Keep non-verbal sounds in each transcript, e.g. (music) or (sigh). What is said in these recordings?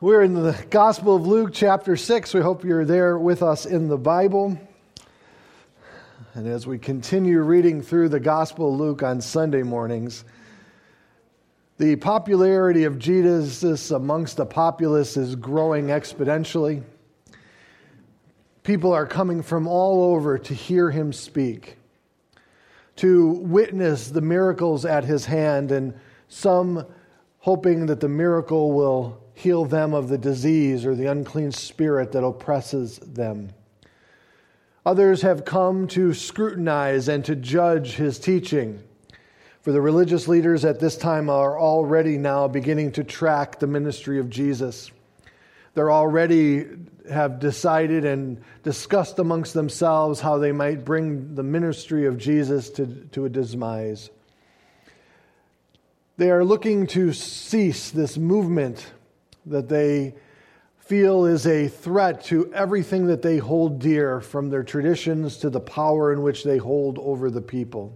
We're in the Gospel of Luke, chapter 6. We hope you're there with us in the Bible. And as we continue reading through the Gospel of Luke on Sunday mornings, the popularity of Jesus amongst the populace is growing exponentially. People are coming from all over to hear him speak, to witness the miracles at his hand, and some hoping that the miracle will heal them of the disease or the unclean spirit that oppresses them. Others have come to scrutinize and to judge his teaching. For the religious leaders at this time are already now beginning to track the ministry of Jesus. They're already have decided and discussed amongst themselves how they might bring the ministry of Jesus to, to a demise. They are looking to cease this movement that they feel is a threat to everything that they hold dear, from their traditions to the power in which they hold over the people.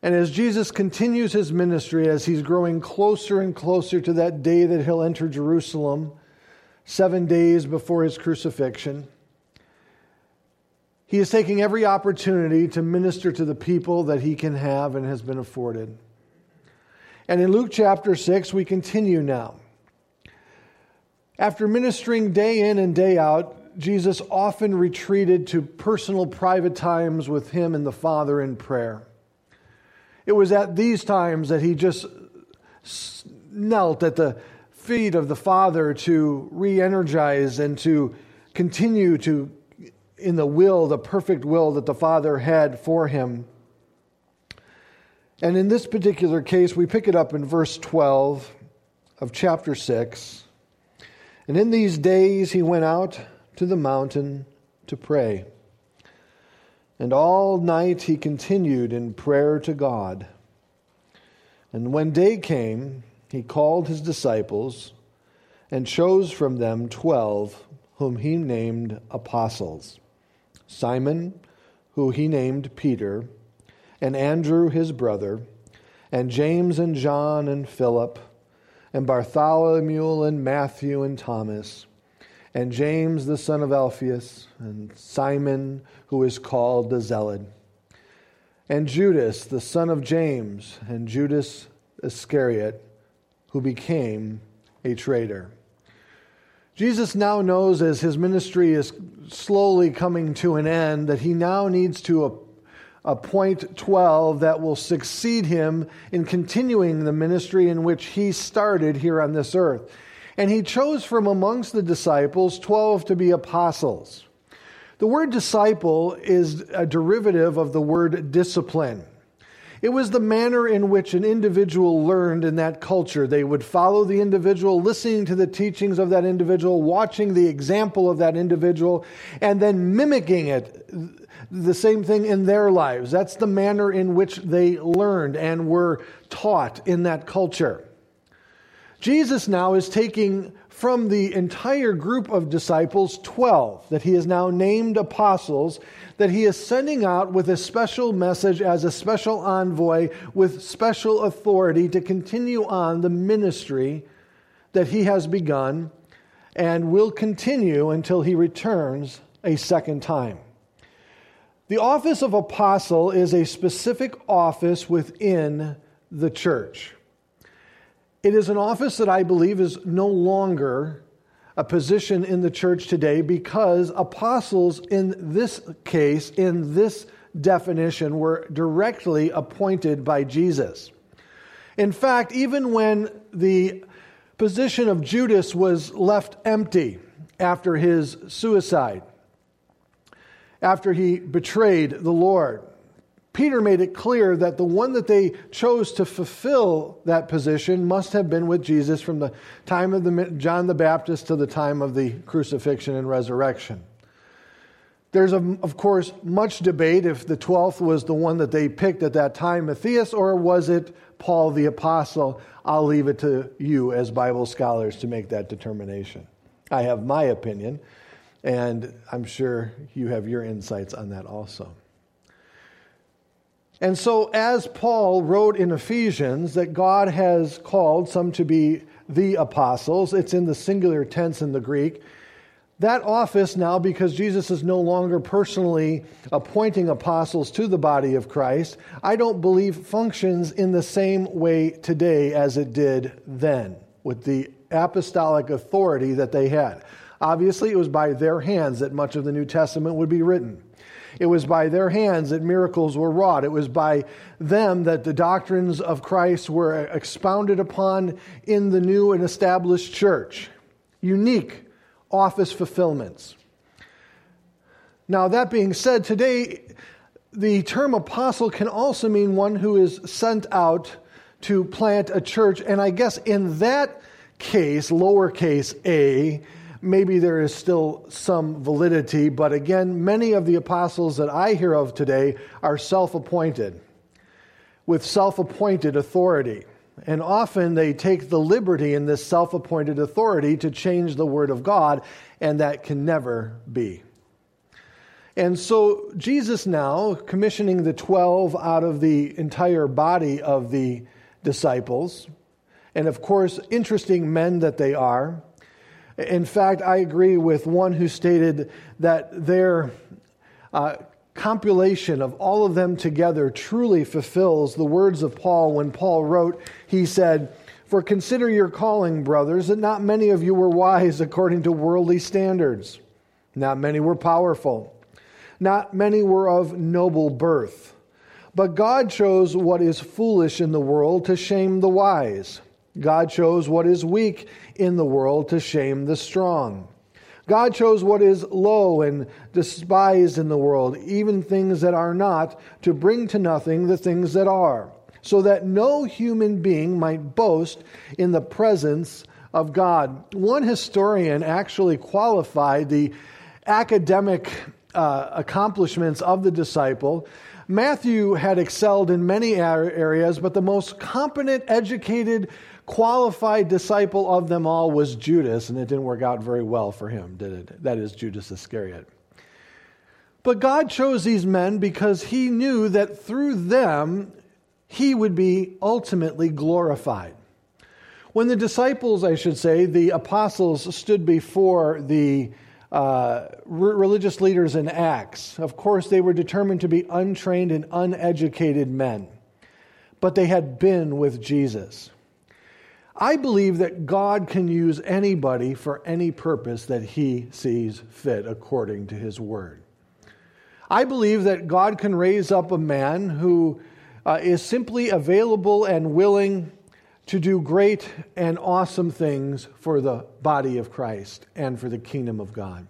And as Jesus continues his ministry, as he's growing closer and closer to that day that he'll enter Jerusalem, seven days before his crucifixion, he is taking every opportunity to minister to the people that he can have and has been afforded. And in Luke chapter 6, we continue now. After ministering day in and day out, Jesus often retreated to personal, private times with him and the Father in prayer. It was at these times that he just knelt at the feet of the Father to re energize and to continue to, in the will, the perfect will that the Father had for him. And in this particular case, we pick it up in verse 12 of chapter 6. And in these days he went out to the mountain to pray. And all night he continued in prayer to God. And when day came, he called his disciples and chose from them twelve, whom he named apostles Simon, who he named Peter, and Andrew his brother, and James and John and Philip and Bartholomew and Matthew and Thomas, and James the son of Alphaeus, and Simon, who is called the Zealot, and Judas the son of James, and Judas Iscariot, who became a traitor. Jesus now knows as his ministry is slowly coming to an end that he now needs to appoint 12 that will succeed him in continuing the ministry in which he started here on this earth. And he chose from amongst the disciples 12 to be apostles. The word disciple is a derivative of the word discipline. It was the manner in which an individual learned in that culture. They would follow the individual, listening to the teachings of that individual, watching the example of that individual, and then mimicking it the same thing in their lives. That's the manner in which they learned and were taught in that culture. Jesus now is taking from the entire group of disciples 12 that he has now named apostles that he is sending out with a special message as a special envoy with special authority to continue on the ministry that he has begun and will continue until he returns a second time. The office of apostle is a specific office within the church. It is an office that I believe is no longer a position in the church today because apostles, in this case, in this definition, were directly appointed by Jesus. In fact, even when the position of Judas was left empty after his suicide, after he betrayed the Lord. Peter made it clear that the one that they chose to fulfill that position must have been with Jesus from the time of the, John the Baptist to the time of the crucifixion and resurrection. There's, of course, much debate if the 12th was the one that they picked at that time, Matthias, or was it Paul the Apostle? I'll leave it to you as Bible scholars to make that determination. I have my opinion. And I'm sure you have your insights on that also. And so, as Paul wrote in Ephesians, that God has called some to be the apostles. It's in the singular tense in the Greek. That office now, because Jesus is no longer personally appointing apostles to the body of Christ, I don't believe functions in the same way today as it did then, with the apostolic authority that they had. Obviously, it was by their hands that much of the New Testament would be written. It was by their hands that miracles were wrought. It was by them that the doctrines of Christ were expounded upon in the new and established church. Unique office fulfillments. Now, that being said, today the term apostle can also mean one who is sent out to plant a church. And I guess in that case, lowercase a, maybe there is still some validity. But again, many of the apostles that I hear of today are self appointed, with self appointed authority. And often they take the liberty in this self appointed authority to change the Word of God, and that can never be. And so, Jesus now, commissioning the 12 out of the entire body of the disciples, and of course, interesting men that they are. In fact, I agree with one who stated that their uh, compilation of all of them together truly fulfills the words of Paul when Paul wrote, he said, For consider your calling, brothers, that not many of you were wise according to worldly standards. Not many were powerful. Not many were of noble birth. But God chose what is foolish in the world to shame the wise. God chose what is weak in the world to shame the strong. God chose what is low and despised in the world, even things that are not, to bring to nothing the things that are, so that no human being might boast in the presence of God. One historian actually qualified the academic uh, accomplishments of the disciple. Matthew had excelled in many areas, but the most competent, educated, qualified disciple of them all was Judas, and it didn't work out very well for him, did it? That is Judas Iscariot. But God chose these men because he knew that through them he would be ultimately glorified. When the disciples, I should say, the apostles stood before the uh, religious leaders in Acts, of course, they were determined to be untrained and uneducated men, but they had been with Jesus. I believe that God can use anybody for any purpose that he sees fit according to his word. I believe that God can raise up a man who uh, is simply available and willing to do great and awesome things for the body of Christ and for the kingdom of God.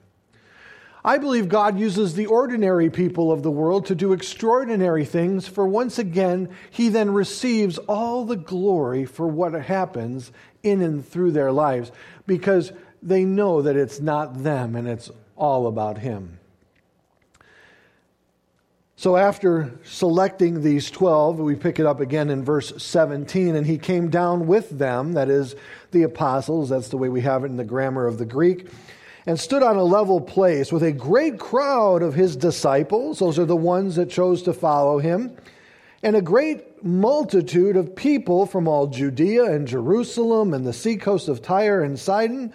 I believe God uses the ordinary people of the world to do extraordinary things, for once again, He then receives all the glory for what happens in and through their lives because they know that it's not them and it's all about Him. So, after selecting these 12, we pick it up again in verse 17, and he came down with them, that is, the apostles, that's the way we have it in the grammar of the Greek and stood on a level place with a great crowd of his disciples. Those are the ones that chose to follow him. And a great multitude of people from all Judea and Jerusalem and the seacoast of Tyre and Sidon,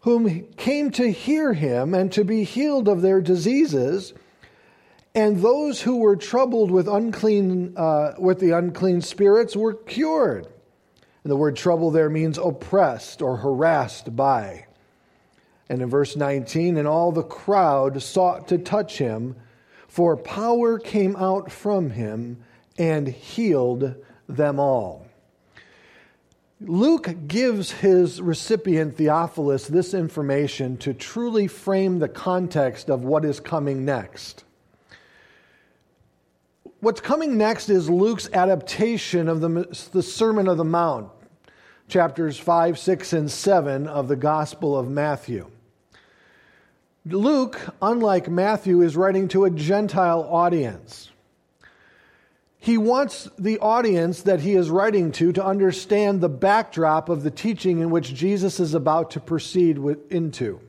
whom came to hear him and to be healed of their diseases. And those who were troubled with unclean, uh, with the unclean spirits were cured. And the word trouble there means oppressed or harassed by. And in verse 19, and all the crowd sought to touch him, for power came out from him and healed them all. Luke gives his recipient Theophilus this information to truly frame the context of what is coming next. What's coming next is Luke's adaptation of the, the Sermon of the Mount, chapters 5, 6, and 7 of the Gospel of Matthew. Luke, unlike Matthew, is writing to a Gentile audience. He wants the audience that he is writing to to understand the backdrop of the teaching in which Jesus is about to proceed with, into.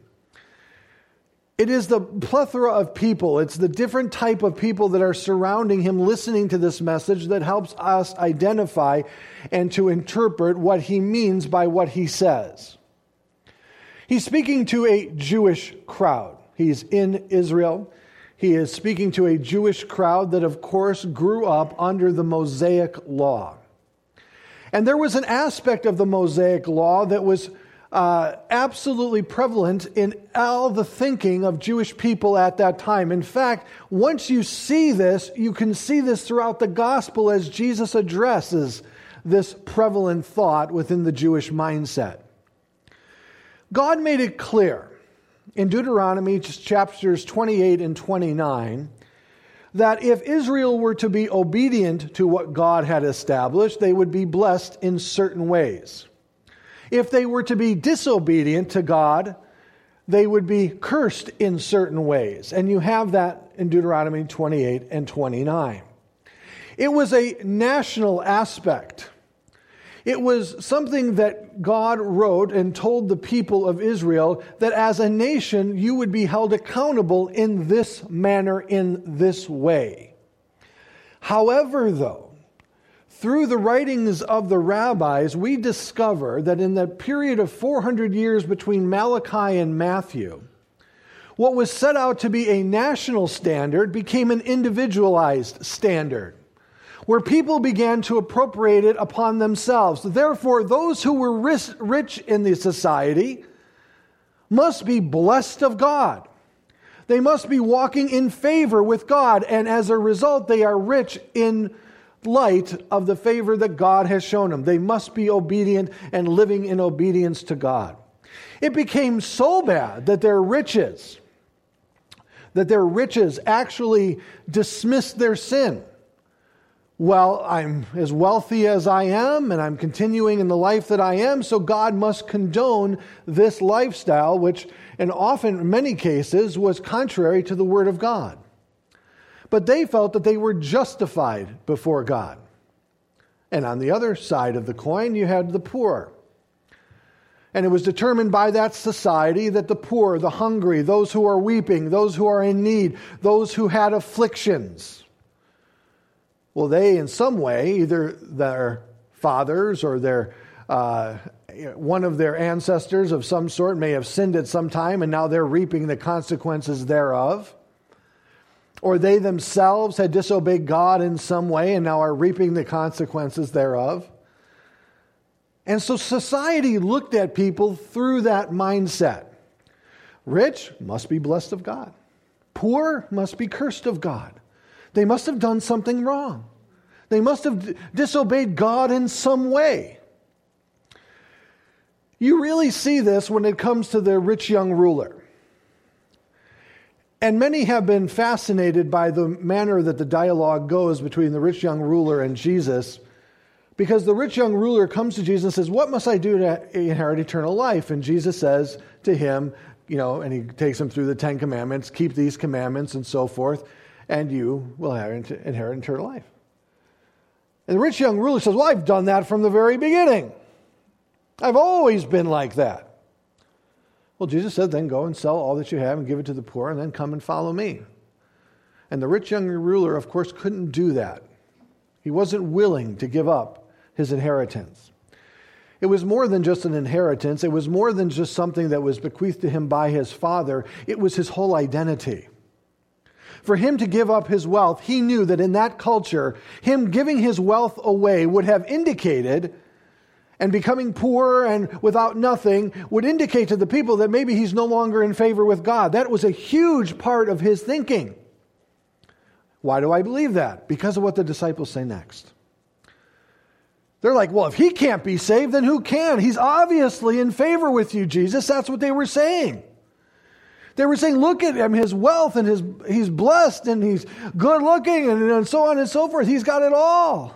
It is the plethora of people, it's the different type of people that are surrounding him listening to this message that helps us identify and to interpret what he means by what he says. He's speaking to a Jewish crowd. He's in Israel. He is speaking to a Jewish crowd that, of course, grew up under the Mosaic law. And there was an aspect of the Mosaic law that was uh, absolutely prevalent in all the thinking of Jewish people at that time. In fact, once you see this, you can see this throughout the gospel as Jesus addresses this prevalent thought within the Jewish mindset. God made it clear in Deuteronomy chapters 28 and 29 that if Israel were to be obedient to what God had established, they would be blessed in certain ways. If they were to be disobedient to God, they would be cursed in certain ways. And you have that in Deuteronomy 28 and 29. It was a national aspect. It was something that God wrote and told the people of Israel that as a nation you would be held accountable in this manner, in this way. However, though, through the writings of the rabbis, we discover that in the period of 400 years between Malachi and Matthew, what was set out to be a national standard became an individualized standard, where people began to appropriate it upon themselves. Therefore, those who were rich in the society must be blessed of God. They must be walking in favor with God, and as a result, they are rich in light of the favor that God has shown them. They must be obedient and living in obedience to God. It became so bad that their riches, that their riches actually dismissed their sin. Well, I'm as wealthy as I am, and I'm continuing in the life that I am, so God must condone this lifestyle, which, in often, many cases, was contrary to the Word of God but they felt that they were justified before God. And on the other side of the coin, you had the poor. And it was determined by that society that the poor, the hungry, those who are weeping, those who are in need, those who had afflictions, well, they, in some way, either their fathers or their uh, one of their ancestors of some sort may have sinned at some time, and now they're reaping the consequences thereof or they themselves had disobeyed God in some way and now are reaping the consequences thereof. And so society looked at people through that mindset. Rich must be blessed of God. Poor must be cursed of God. They must have done something wrong. They must have disobeyed God in some way. You really see this when it comes to the rich young ruler. And many have been fascinated by the manner that the dialogue goes between the rich young ruler and Jesus, because the rich young ruler comes to Jesus and says, What must I do to inherit eternal life? And Jesus says to him, you know, and he takes him through the Ten Commandments, keep these commandments and so forth, and you will inherit eternal life. And the rich young ruler says, Well, I've done that from the very beginning. I've always been like that. Well, Jesus said, then go and sell all that you have and give it to the poor, and then come and follow me. And the rich young ruler, of course, couldn't do that. He wasn't willing to give up his inheritance. It was more than just an inheritance, it was more than just something that was bequeathed to him by his father, it was his whole identity. For him to give up his wealth, he knew that in that culture, him giving his wealth away would have indicated and becoming poor and without nothing would indicate to the people that maybe he's no longer in favor with God. That was a huge part of his thinking. Why do I believe that? Because of what the disciples say next. They're like, well, if he can't be saved, then who can? He's obviously in favor with you, Jesus. That's what they were saying. They were saying, look at him, his wealth, and his, he's blessed, and he's good looking, and, and so on and so forth. He's got it all.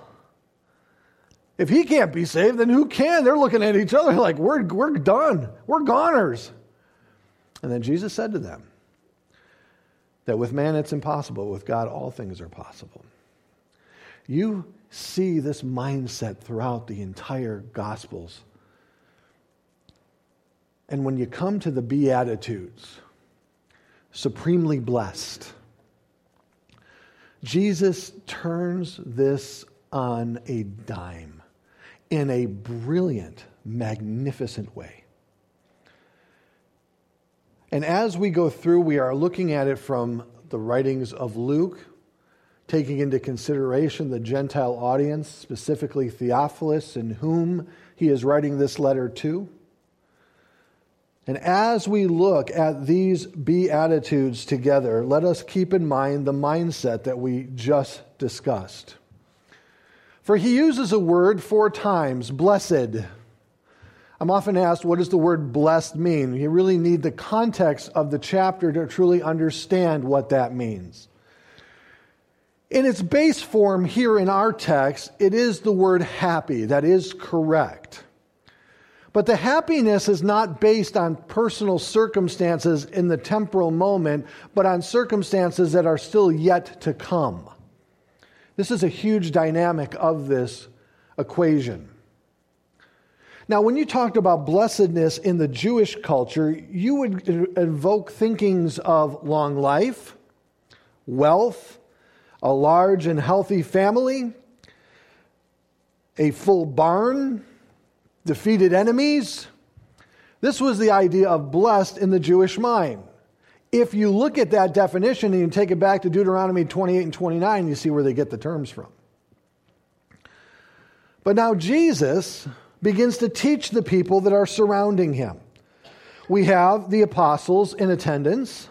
If he can't be saved, then who can? They're looking at each other (laughs) like, we're, we're done. We're goners. And then Jesus said to them that with man it's impossible, with God all things are possible. You see this mindset throughout the entire Gospels. And when you come to the Beatitudes, supremely blessed. Jesus turns this on a dime in a brilliant, magnificent way. And as we go through, we are looking at it from the writings of Luke, taking into consideration the Gentile audience, specifically Theophilus, in whom he is writing this letter to. And as we look at these Beatitudes together, let us keep in mind the mindset that we just discussed. For he uses a word four times blessed. I'm often asked, what does the word blessed mean? You really need the context of the chapter to truly understand what that means. In its base form here in our text, it is the word happy. That is correct. But the happiness is not based on personal circumstances in the temporal moment, but on circumstances that are still yet to come. This is a huge dynamic of this equation. Now, when you talked about blessedness in the Jewish culture, you would invoke thinkings of long life, wealth, a large and healthy family, a full barn, defeated enemies. This was the idea of blessed in the Jewish mind. If you look at that definition and you take it back to Deuteronomy 28 and 29, you see where they get the terms from. But now Jesus begins to teach the people that are surrounding him. We have the apostles in attendance.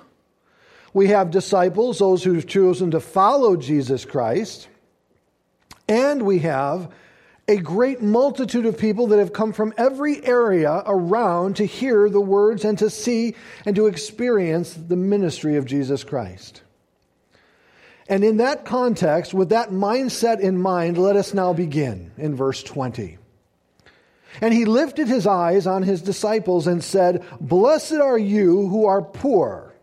We have disciples, those who've chosen to follow Jesus Christ. And we have a great multitude of people that have come from every area around to hear the words and to see and to experience the ministry of Jesus Christ. And in that context, with that mindset in mind, let us now begin in verse 20. And he lifted his eyes on his disciples and said, Blessed are you who are poor,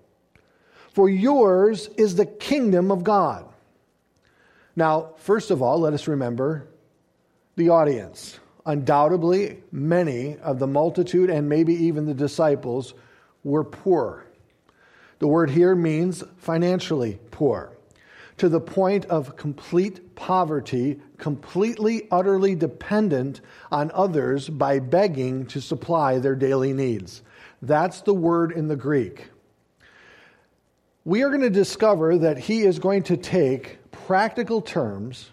for yours is the kingdom of God. Now, first of all, let us remember the audience. Undoubtedly, many of the multitude and maybe even the disciples were poor. The word here means financially poor, to the point of complete poverty, completely, utterly dependent on others by begging to supply their daily needs. That's the word in the Greek. We are going to discover that he is going to take practical terms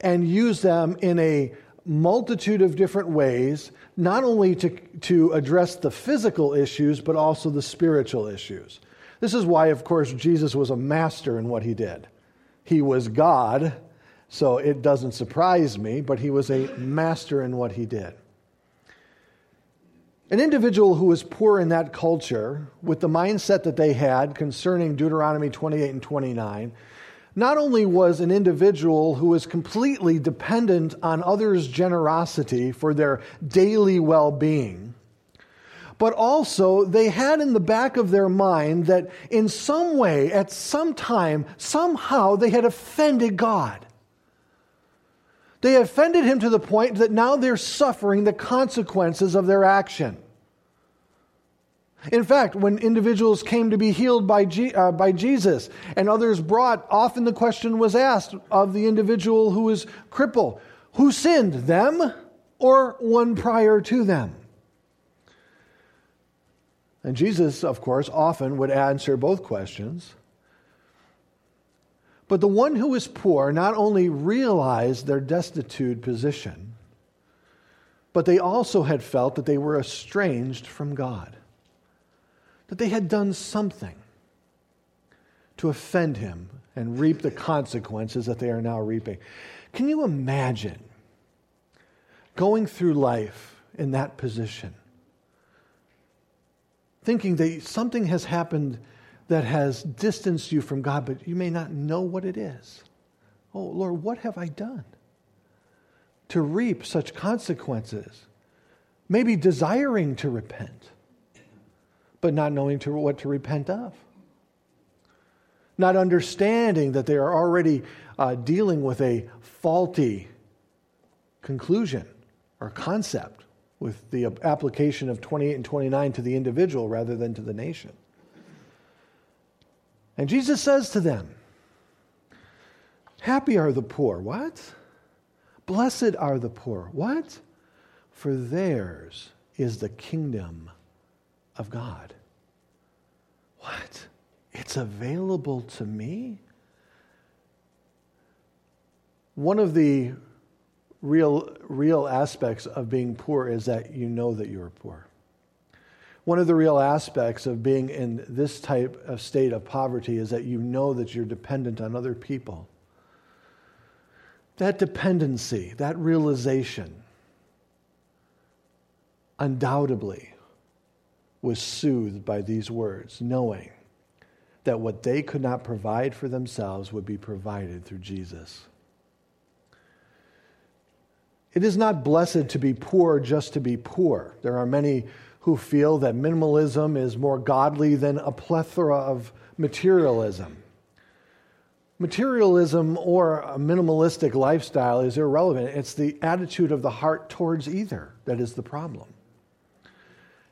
and use them in a multitude of different ways, not only to, to address the physical issues, but also the spiritual issues. This is why, of course, Jesus was a master in what he did. He was God, so it doesn't surprise me, but he was a master in what he did. An individual who was poor in that culture, with the mindset that they had concerning Deuteronomy 28 and 29, not only was an individual who was completely dependent on others' generosity for their daily well being, but also they had in the back of their mind that in some way, at some time, somehow they had offended God. They offended him to the point that now they're suffering the consequences of their action. In fact, when individuals came to be healed by, G, uh, by Jesus and others brought, often the question was asked of the individual who was crippled who sinned, them or one prior to them? And Jesus, of course, often would answer both questions. But the one who was poor not only realized their destitute position, but they also had felt that they were estranged from God that they had done something to offend him and reap the consequences that they are now reaping. Can you imagine going through life in that position? Thinking that something has happened that has distanced you from God, but you may not know what it is. Oh, Lord, what have I done to reap such consequences? Maybe desiring to repent but not knowing to, what to repent of. Not understanding that they are already uh, dealing with a faulty conclusion or concept with the application of 28 and 29 to the individual rather than to the nation. And Jesus says to them, Happy are the poor. What? Blessed are the poor. What? For theirs is the kingdom of God. What? It's available to me? One of the real, real aspects of being poor is that you know that you are poor. One of the real aspects of being in this type of state of poverty is that you know that you're dependent on other people. That dependency, that realization, undoubtedly was soothed by these words, knowing that what they could not provide for themselves would be provided through Jesus. It is not blessed to be poor just to be poor. There are many who feel that minimalism is more godly than a plethora of materialism. Materialism or a minimalistic lifestyle is irrelevant. It's the attitude of the heart towards either that is the problem.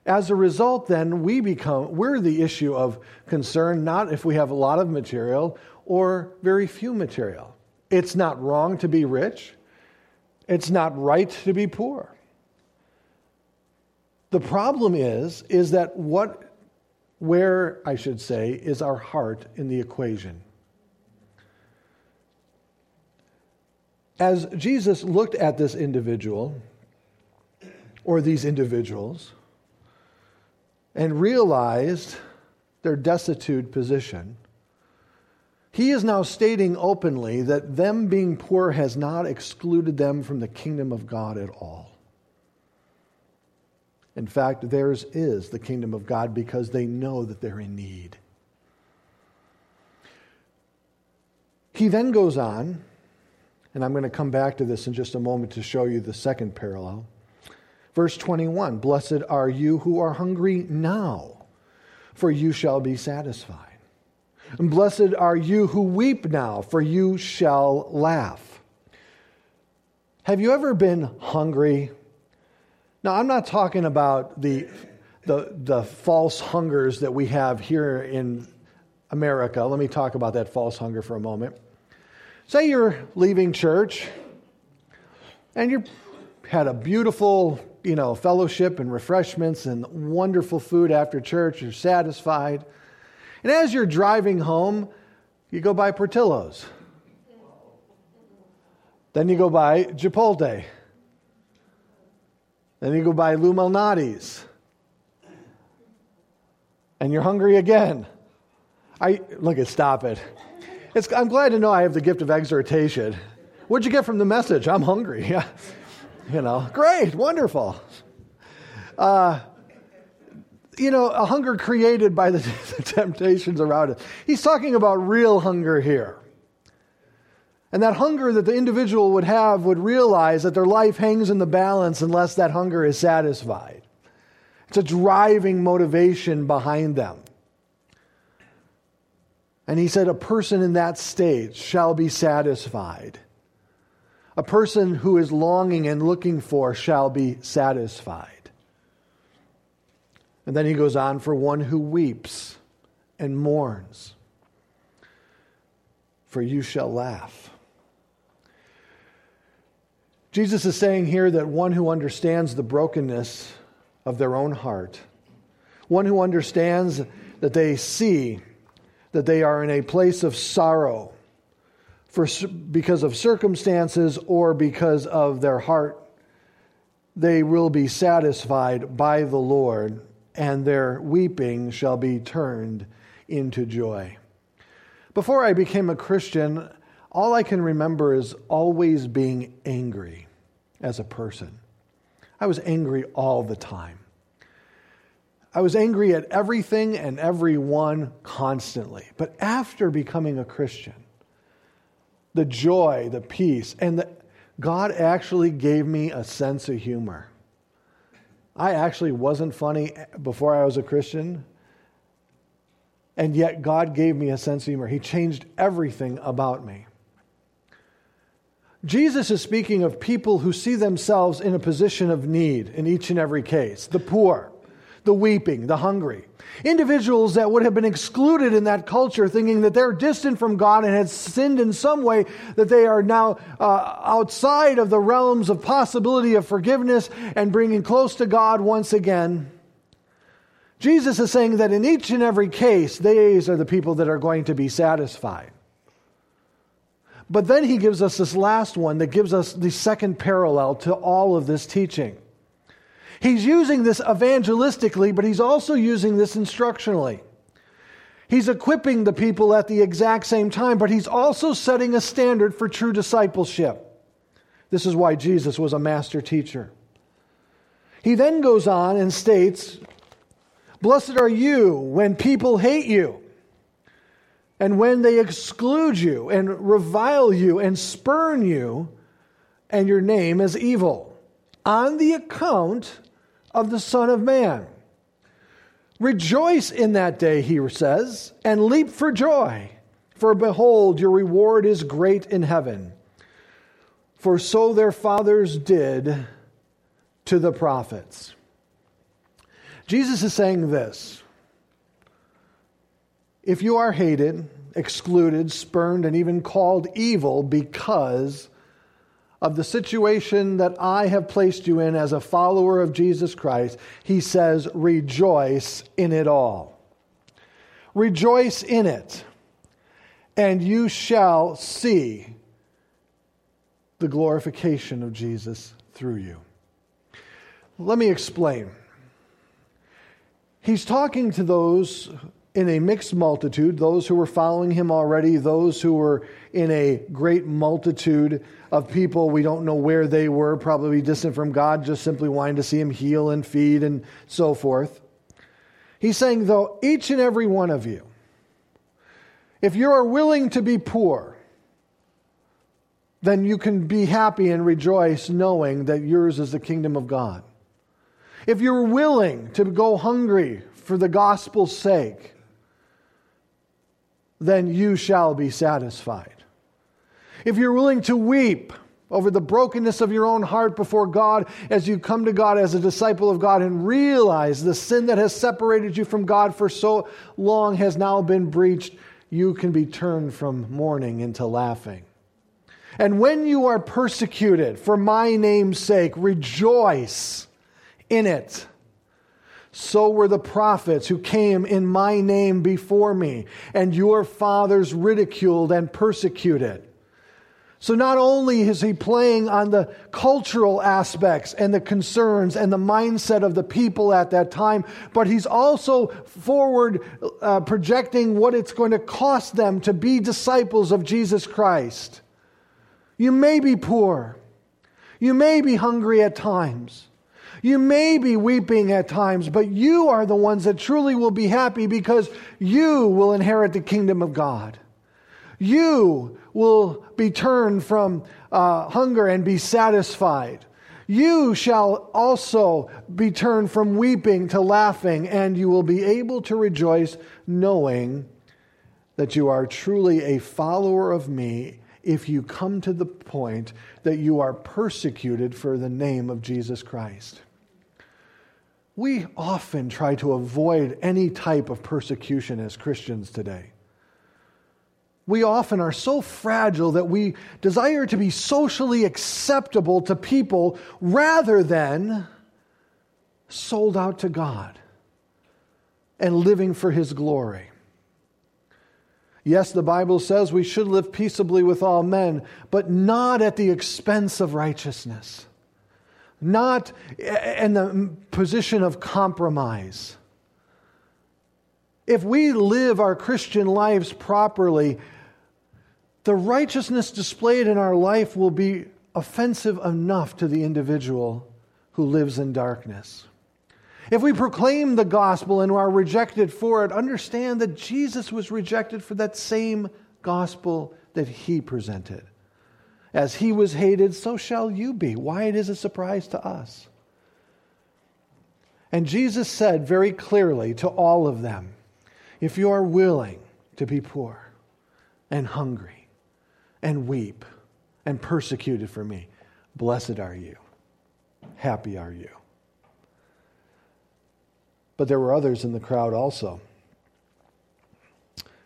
As a result, then, we become, we're the issue of concern, not if we have a lot of material or very few material. It's not wrong to be rich. It's not right to be poor. The problem is, is that what, where, I should say, is our heart in the equation? As Jesus looked at this individual, or these individuals, and realized their destitute position, he is now stating openly that them being poor has not excluded them from the kingdom of God at all. In fact, theirs is the kingdom of God because they know that they're in need. He then goes on, and I'm going to come back to this in just a moment to show you the second parallel. Verse 21 Blessed are you who are hungry now, for you shall be satisfied. And blessed are you who weep now, for you shall laugh. Have you ever been hungry? Now, I'm not talking about the, the, the false hungers that we have here in America. Let me talk about that false hunger for a moment. Say you're leaving church and you had a beautiful, you know, fellowship and refreshments and wonderful food after church. You're satisfied. And as you're driving home, you go by Portillo's. Then you go by Chipotle. Then you go by Lou Malnati's. And you're hungry again. I look at stop it. It's, I'm glad to know I have the gift of exhortation. What'd you get from the message? I'm hungry. (laughs) Yeah. You know, great, wonderful. Uh, you know, a hunger created by the, (laughs) the temptations around us. He's talking about real hunger here. And that hunger that the individual would have would realize that their life hangs in the balance unless that hunger is satisfied. It's a driving motivation behind them. And he said, A person in that state shall be satisfied. A person who is longing and looking for shall be satisfied. And then he goes on for one who weeps and mourns, for you shall laugh. Jesus is saying here that one who understands the brokenness of their own heart, one who understands that they see that they are in a place of sorrow for, because of circumstances or because of their heart, they will be satisfied by the Lord and their weeping shall be turned into joy. Before I became a Christian, all I can remember is always being angry as a person. I was angry all the time. I was angry at everything and everyone constantly. But after becoming a Christian, the joy, the peace, and the, God actually gave me a sense of humor. I actually wasn't funny before I was a Christian. And yet, God gave me a sense of humor. He changed everything about me. Jesus is speaking of people who see themselves in a position of need in each and every case the poor, the weeping, the hungry. Individuals that would have been excluded in that culture, thinking that they're distant from God and had sinned in some way, that they are now uh, outside of the realms of possibility of forgiveness and bringing close to God once again. Jesus is saying that in each and every case, these are the people that are going to be satisfied. But then he gives us this last one that gives us the second parallel to all of this teaching. He's using this evangelistically, but he's also using this instructionally. He's equipping the people at the exact same time, but he's also setting a standard for true discipleship. This is why Jesus was a master teacher. He then goes on and states, Blessed are you when people hate you, and when they exclude you, and revile you, and spurn you, and your name is evil, on the account of the Son of Man. Rejoice in that day, he says, and leap for joy, for behold, your reward is great in heaven. For so their fathers did to the prophets. Jesus is saying this If you are hated, excluded, spurned, and even called evil because of the situation that I have placed you in as a follower of Jesus Christ, he says, rejoice in it all. Rejoice in it, and you shall see the glorification of Jesus through you. Let me explain. He's talking to those in a mixed multitude, those who were following him already, those who were in a great multitude of people. We don't know where they were, probably distant from God, just simply wanting to see him heal and feed and so forth. He's saying, though, each and every one of you, if you are willing to be poor, then you can be happy and rejoice knowing that yours is the kingdom of God. If you're willing to go hungry for the gospel's sake, then you shall be satisfied. If you're willing to weep over the brokenness of your own heart before God as you come to God as a disciple of God and realize the sin that has separated you from God for so long has now been breached, you can be turned from mourning into laughing. And when you are persecuted for my name's sake, rejoice in it. So were the prophets who came in my name before me, and your fathers ridiculed and persecuted. So not only is he playing on the cultural aspects and the concerns and the mindset of the people at that time, but he's also forward uh, projecting what it's going to cost them to be disciples of Jesus Christ. You may be poor. You may be hungry at times. You may be weeping at times, but you are the ones that truly will be happy because you will inherit the kingdom of God. You will be turned from uh, hunger and be satisfied. You shall also be turned from weeping to laughing, and you will be able to rejoice, knowing that you are truly a follower of me if you come to the point that you are persecuted for the name of Jesus Christ. We often try to avoid any type of persecution as Christians today. We often are so fragile that we desire to be socially acceptable to people rather than sold out to God and living for His glory. Yes, the Bible says we should live peaceably with all men, but not at the expense of righteousness, not eh, in the position of compromise. If we live our Christian lives properly, the righteousness displayed in our life will be offensive enough to the individual who lives in darkness. If we proclaim the gospel and are rejected for it, understand that Jesus was rejected for that same gospel that he presented. As he was hated, so shall you be. Why it is a surprise to us. And Jesus said very clearly to all of them if you are willing to be poor and hungry, and weep and persecuted for me. Blessed are you. Happy are you. but there were others in the crowd also.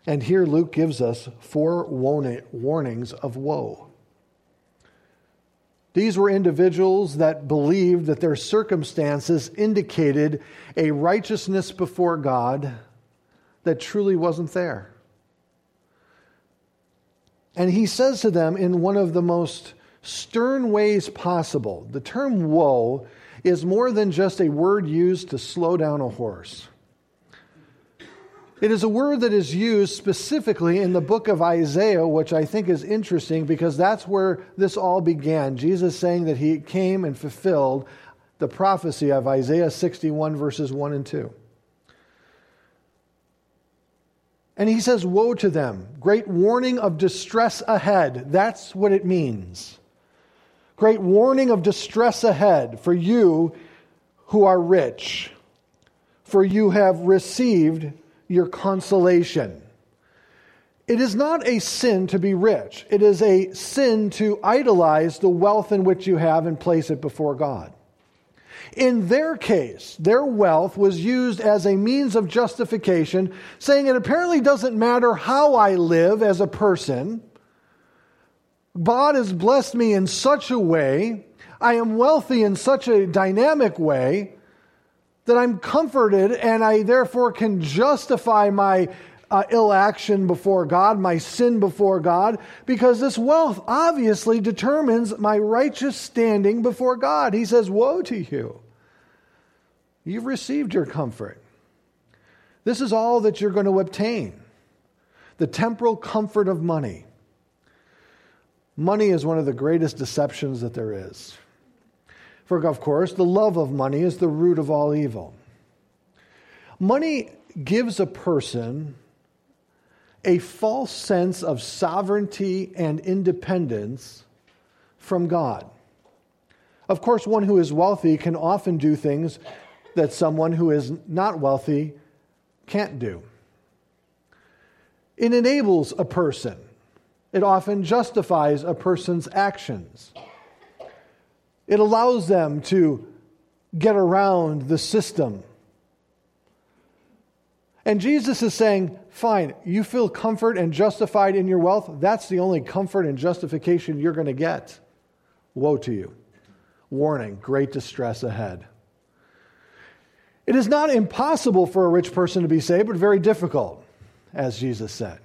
And here Luke gives us four warnings of woe. These were individuals that believed that their circumstances indicated a righteousness before God that truly wasn't there. And he says to them in one of the most stern ways possible the term woe is more than just a word used to slow down a horse. It is a word that is used specifically in the book of Isaiah, which I think is interesting because that's where this all began. Jesus saying that he came and fulfilled the prophecy of Isaiah 61, verses 1 and 2. And he says, Woe to them, great warning of distress ahead. That's what it means. Great warning of distress ahead for you who are rich, for you have received your consolation. It is not a sin to be rich. It is a sin to idolize the wealth in which you have and place it before God. In their case, their wealth was used as a means of justification, saying it apparently doesn't matter how I live as a person. God has blessed me in such a way, I am wealthy in such a dynamic way that I'm comforted and I therefore can justify my uh, ill action before God, my sin before God, because this wealth obviously determines my righteous standing before God. He says, Woe to you! You've received your comfort. This is all that you're going to obtain the temporal comfort of money. Money is one of the greatest deceptions that there is. For, of course, the love of money is the root of all evil. Money gives a person a false sense of sovereignty and independence from God. Of course, one who is wealthy can often do things that someone who is not wealthy can't do. It enables a person, it often justifies a person's actions. It allows them to get around the system. And Jesus is saying, fine, you feel comfort and justified in your wealth. That's the only comfort and justification you're going to get. Woe to you. Warning, great distress ahead. It is not impossible for a rich person to be saved, but very difficult, as Jesus said.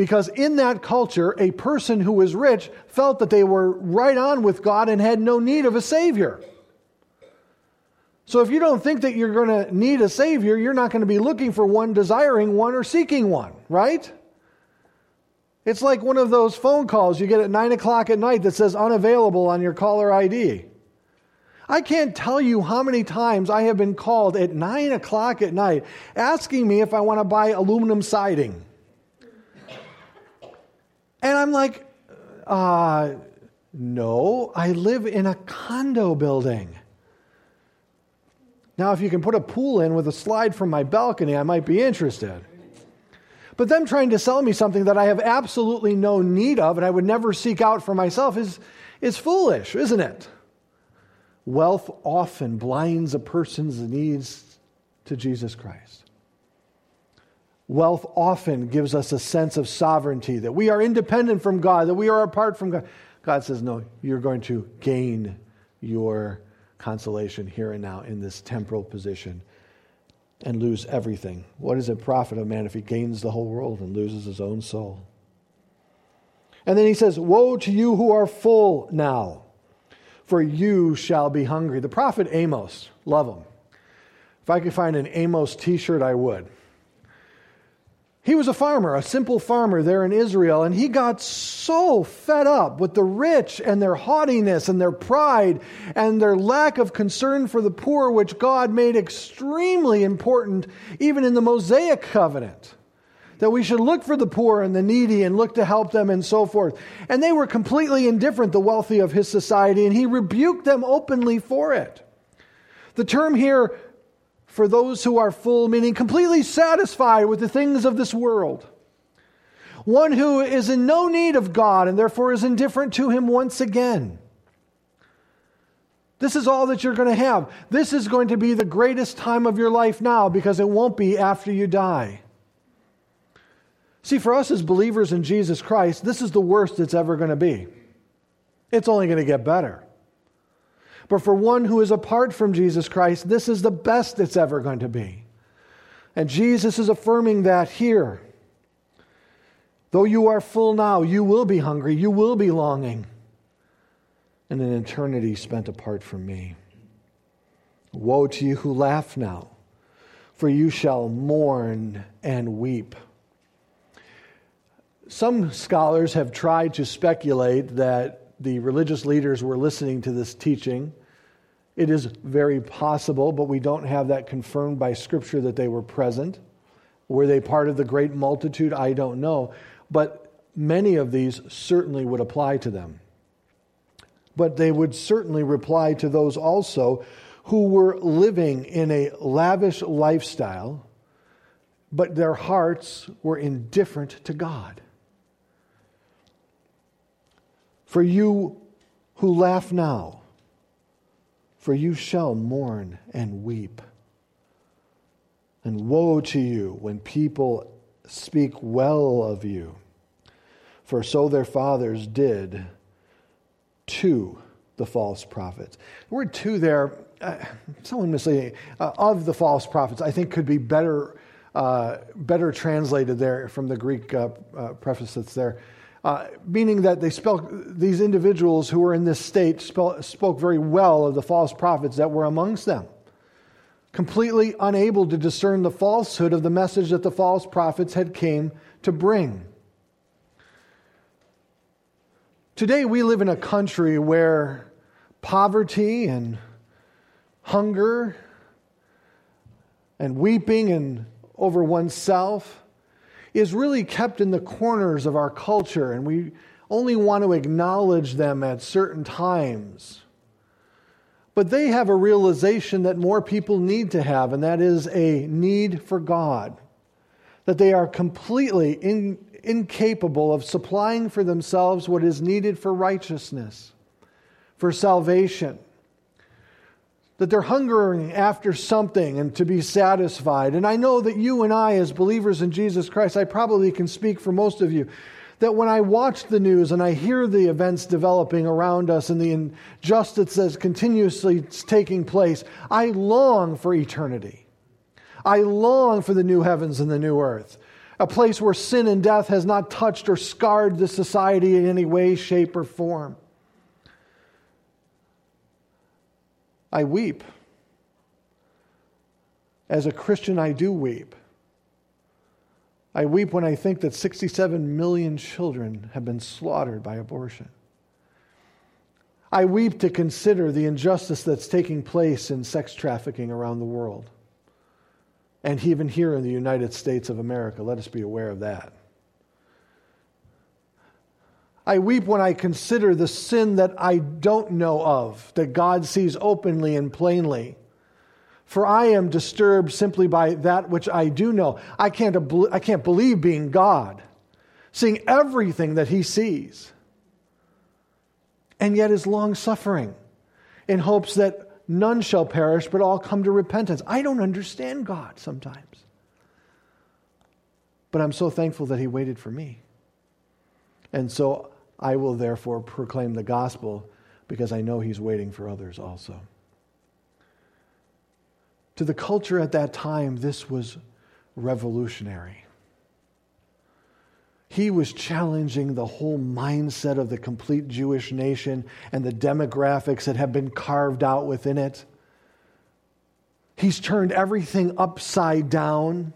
Because in that culture, a person who was rich felt that they were right on with God and had no need of a Savior. So if you don't think that you're going to need a Savior, you're not going to be looking for one, desiring one, or seeking one, right? It's like one of those phone calls you get at 9 o'clock at night that says unavailable on your caller ID. I can't tell you how many times I have been called at 9 o'clock at night asking me if I want to buy aluminum siding. And I'm like, uh, no, I live in a condo building. Now, if you can put a pool in with a slide from my balcony, I might be interested. But them trying to sell me something that I have absolutely no need of and I would never seek out for myself is, is foolish, isn't it? Wealth often blinds a person's needs to Jesus Christ. Wealth often gives us a sense of sovereignty, that we are independent from God, that we are apart from God. God says, No, you're going to gain your consolation here and now in this temporal position and lose everything. What is it profit a man if he gains the whole world and loses his own soul? And then he says, Woe to you who are full now, for you shall be hungry. The prophet Amos, love him. If I could find an Amos t shirt, I would. He was a farmer, a simple farmer there in Israel, and he got so fed up with the rich and their haughtiness and their pride and their lack of concern for the poor, which God made extremely important even in the Mosaic covenant. That we should look for the poor and the needy and look to help them and so forth. And they were completely indifferent, the wealthy of his society, and he rebuked them openly for it. The term here for those who are full, meaning completely satisfied with the things of this world. One who is in no need of God and therefore is indifferent to Him once again. This is all that you're going to have. This is going to be the greatest time of your life now because it won't be after you die. See, for us as believers in Jesus Christ, this is the worst it's ever going to be. It's only going to get better. But for one who is apart from Jesus Christ, this is the best it's ever going to be. And Jesus is affirming that here. Though you are full now, you will be hungry, you will be longing in an eternity spent apart from me. Woe to you who laugh now, for you shall mourn and weep. Some scholars have tried to speculate that the religious leaders were listening to this teaching. It is very possible, but we don't have that confirmed by Scripture that they were present. Were they part of the great multitude? I don't know. But many of these certainly would apply to them. But they would certainly reply to those also who were living in a lavish lifestyle, but their hearts were indifferent to God. For you who laugh now, for you shall mourn and weep. And woe to you when people speak well of you, for so their fathers did to the false prophets. The word to there, uh, someone misleading, uh, of the false prophets, I think could be better, uh, better translated there from the Greek uh, uh, preface that's there. Uh, meaning that they spoke, these individuals who were in this state spoke, spoke very well of the false prophets that were amongst them completely unable to discern the falsehood of the message that the false prophets had came to bring. Today we live in a country where poverty and hunger and weeping and over oneself is really kept in the corners of our culture and we only want to acknowledge them at certain times. But they have a realization that more people need to have, and that is a need for God. That they are completely in, incapable of supplying for themselves what is needed for righteousness, for salvation. That they're hungering after something and to be satisfied. And I know that you and I, as believers in Jesus Christ, I probably can speak for most of you, that when I watch the news and I hear the events developing around us and the injustice that's continuously taking place, I long for eternity. I long for the new heavens and the new earth, a place where sin and death has not touched or scarred the society in any way, shape, or form. I weep. As a Christian, I do weep. I weep when I think that 67 million children have been slaughtered by abortion. I weep to consider the injustice that's taking place in sex trafficking around the world. And even here in the United States of America, let us be aware of that. I weep when I consider the sin that I don't know of, that God sees openly and plainly for I am disturbed simply by that which I do know. I can't, I can't believe being God, seeing everything that He sees, and yet is long suffering in hopes that none shall perish, but all come to repentance. I don't understand God sometimes. But I'm so thankful that He waited for me. And so I will therefore proclaim the gospel because I know He's waiting for others also. To the culture at that time, this was revolutionary. He was challenging the whole mindset of the complete Jewish nation and the demographics that have been carved out within it. He's turned everything upside down.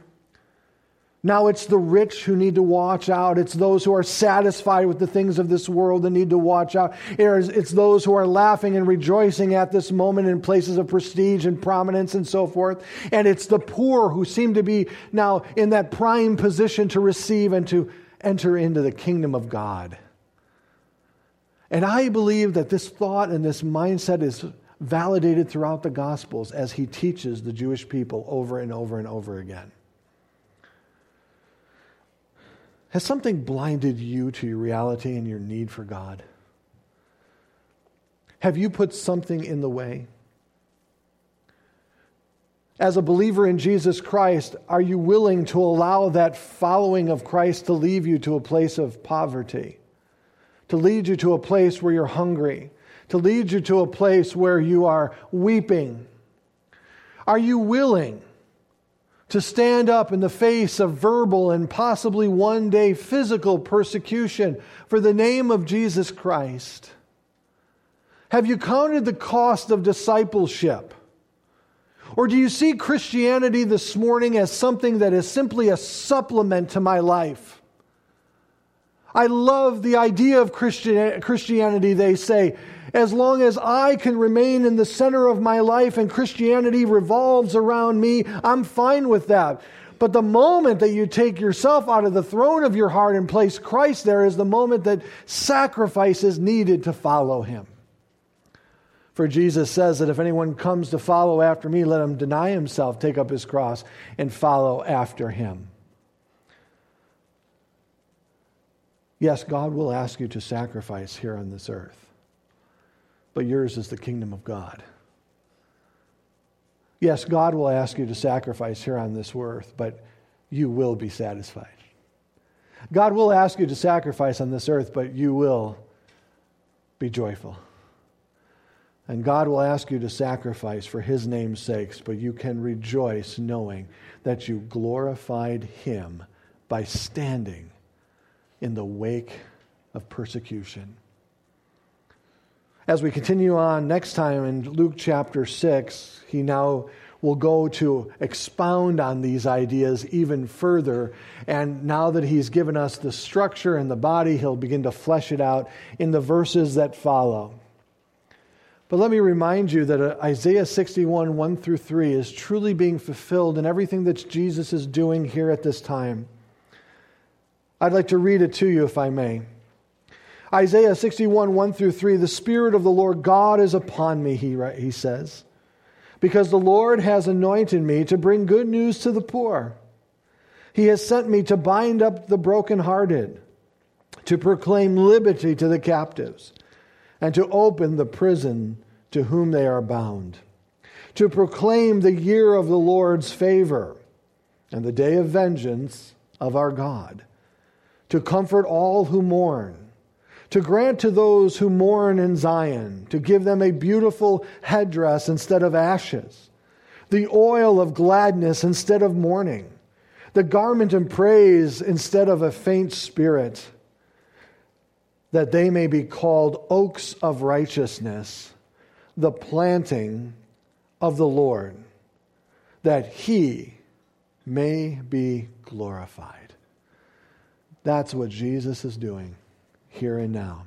Now it's the rich who need to watch out. It's those who are satisfied with the things of this world that need to watch out. It's those who are laughing and rejoicing at this moment in places of prestige and prominence and so forth. And it's the poor who seem to be now in that prime position to receive and to enter into the kingdom of God. And I believe that this thought and this mindset is validated throughout the Gospels as he teaches the Jewish people over and over and over again. Has something blinded you to your reality and your need for God? Have you put something in the way? As a believer in Jesus Christ, are you willing to allow that following of Christ to leave you to a place of poverty? To lead you to a place where you're hungry? To lead you to a place where you are weeping? Are you willing to stand up in the face of verbal and possibly one day physical persecution for the name of Jesus Christ? Have you counted the cost of discipleship? Or do you see Christianity this morning as something that is simply a supplement to my life? I love the idea of Christianity, they say. As long as I can remain in the center of my life and Christianity revolves around me, I'm fine with that. But the moment that you take yourself out of the throne of your heart and place Christ there is the moment that sacrifice is needed to follow him. For Jesus says that if anyone comes to follow after me, let him deny himself, take up his cross, and follow after him. Yes, God will ask you to sacrifice here on this earth, but yours is the kingdom of God. Yes, God will ask you to sacrifice here on this earth, but you will be satisfied. God will ask you to sacrifice on this earth, but you will be joyful. And God will ask you to sacrifice for his name's sakes, but you can rejoice knowing that you glorified him by standing in the wake of persecution. As we continue on next time in Luke chapter 6, he now will go to expound on these ideas even further. And now that he's given us the structure and the body, he'll begin to flesh it out in the verses that follow. But let me remind you that uh, Isaiah 61, 1 through 3 is truly being fulfilled in everything that Jesus is doing here at this time. I'd like to read it to you if I may. Isaiah 61, 1 through 3 The Spirit of the Lord God is upon me, he, he says, because the Lord has anointed me to bring good news to the poor. He has sent me to bind up the brokenhearted, to proclaim liberty to the captives and to open the prison to whom they are bound, to proclaim the year of the Lord's favor and the day of vengeance of our God, to comfort all who mourn, to grant to those who mourn in Zion, to give them a beautiful headdress instead of ashes, the oil of gladness instead of mourning, the garment of praise instead of a faint spirit that they may be called oaks of righteousness, the planting of the Lord, that he may be glorified. That's what Jesus is doing here and now.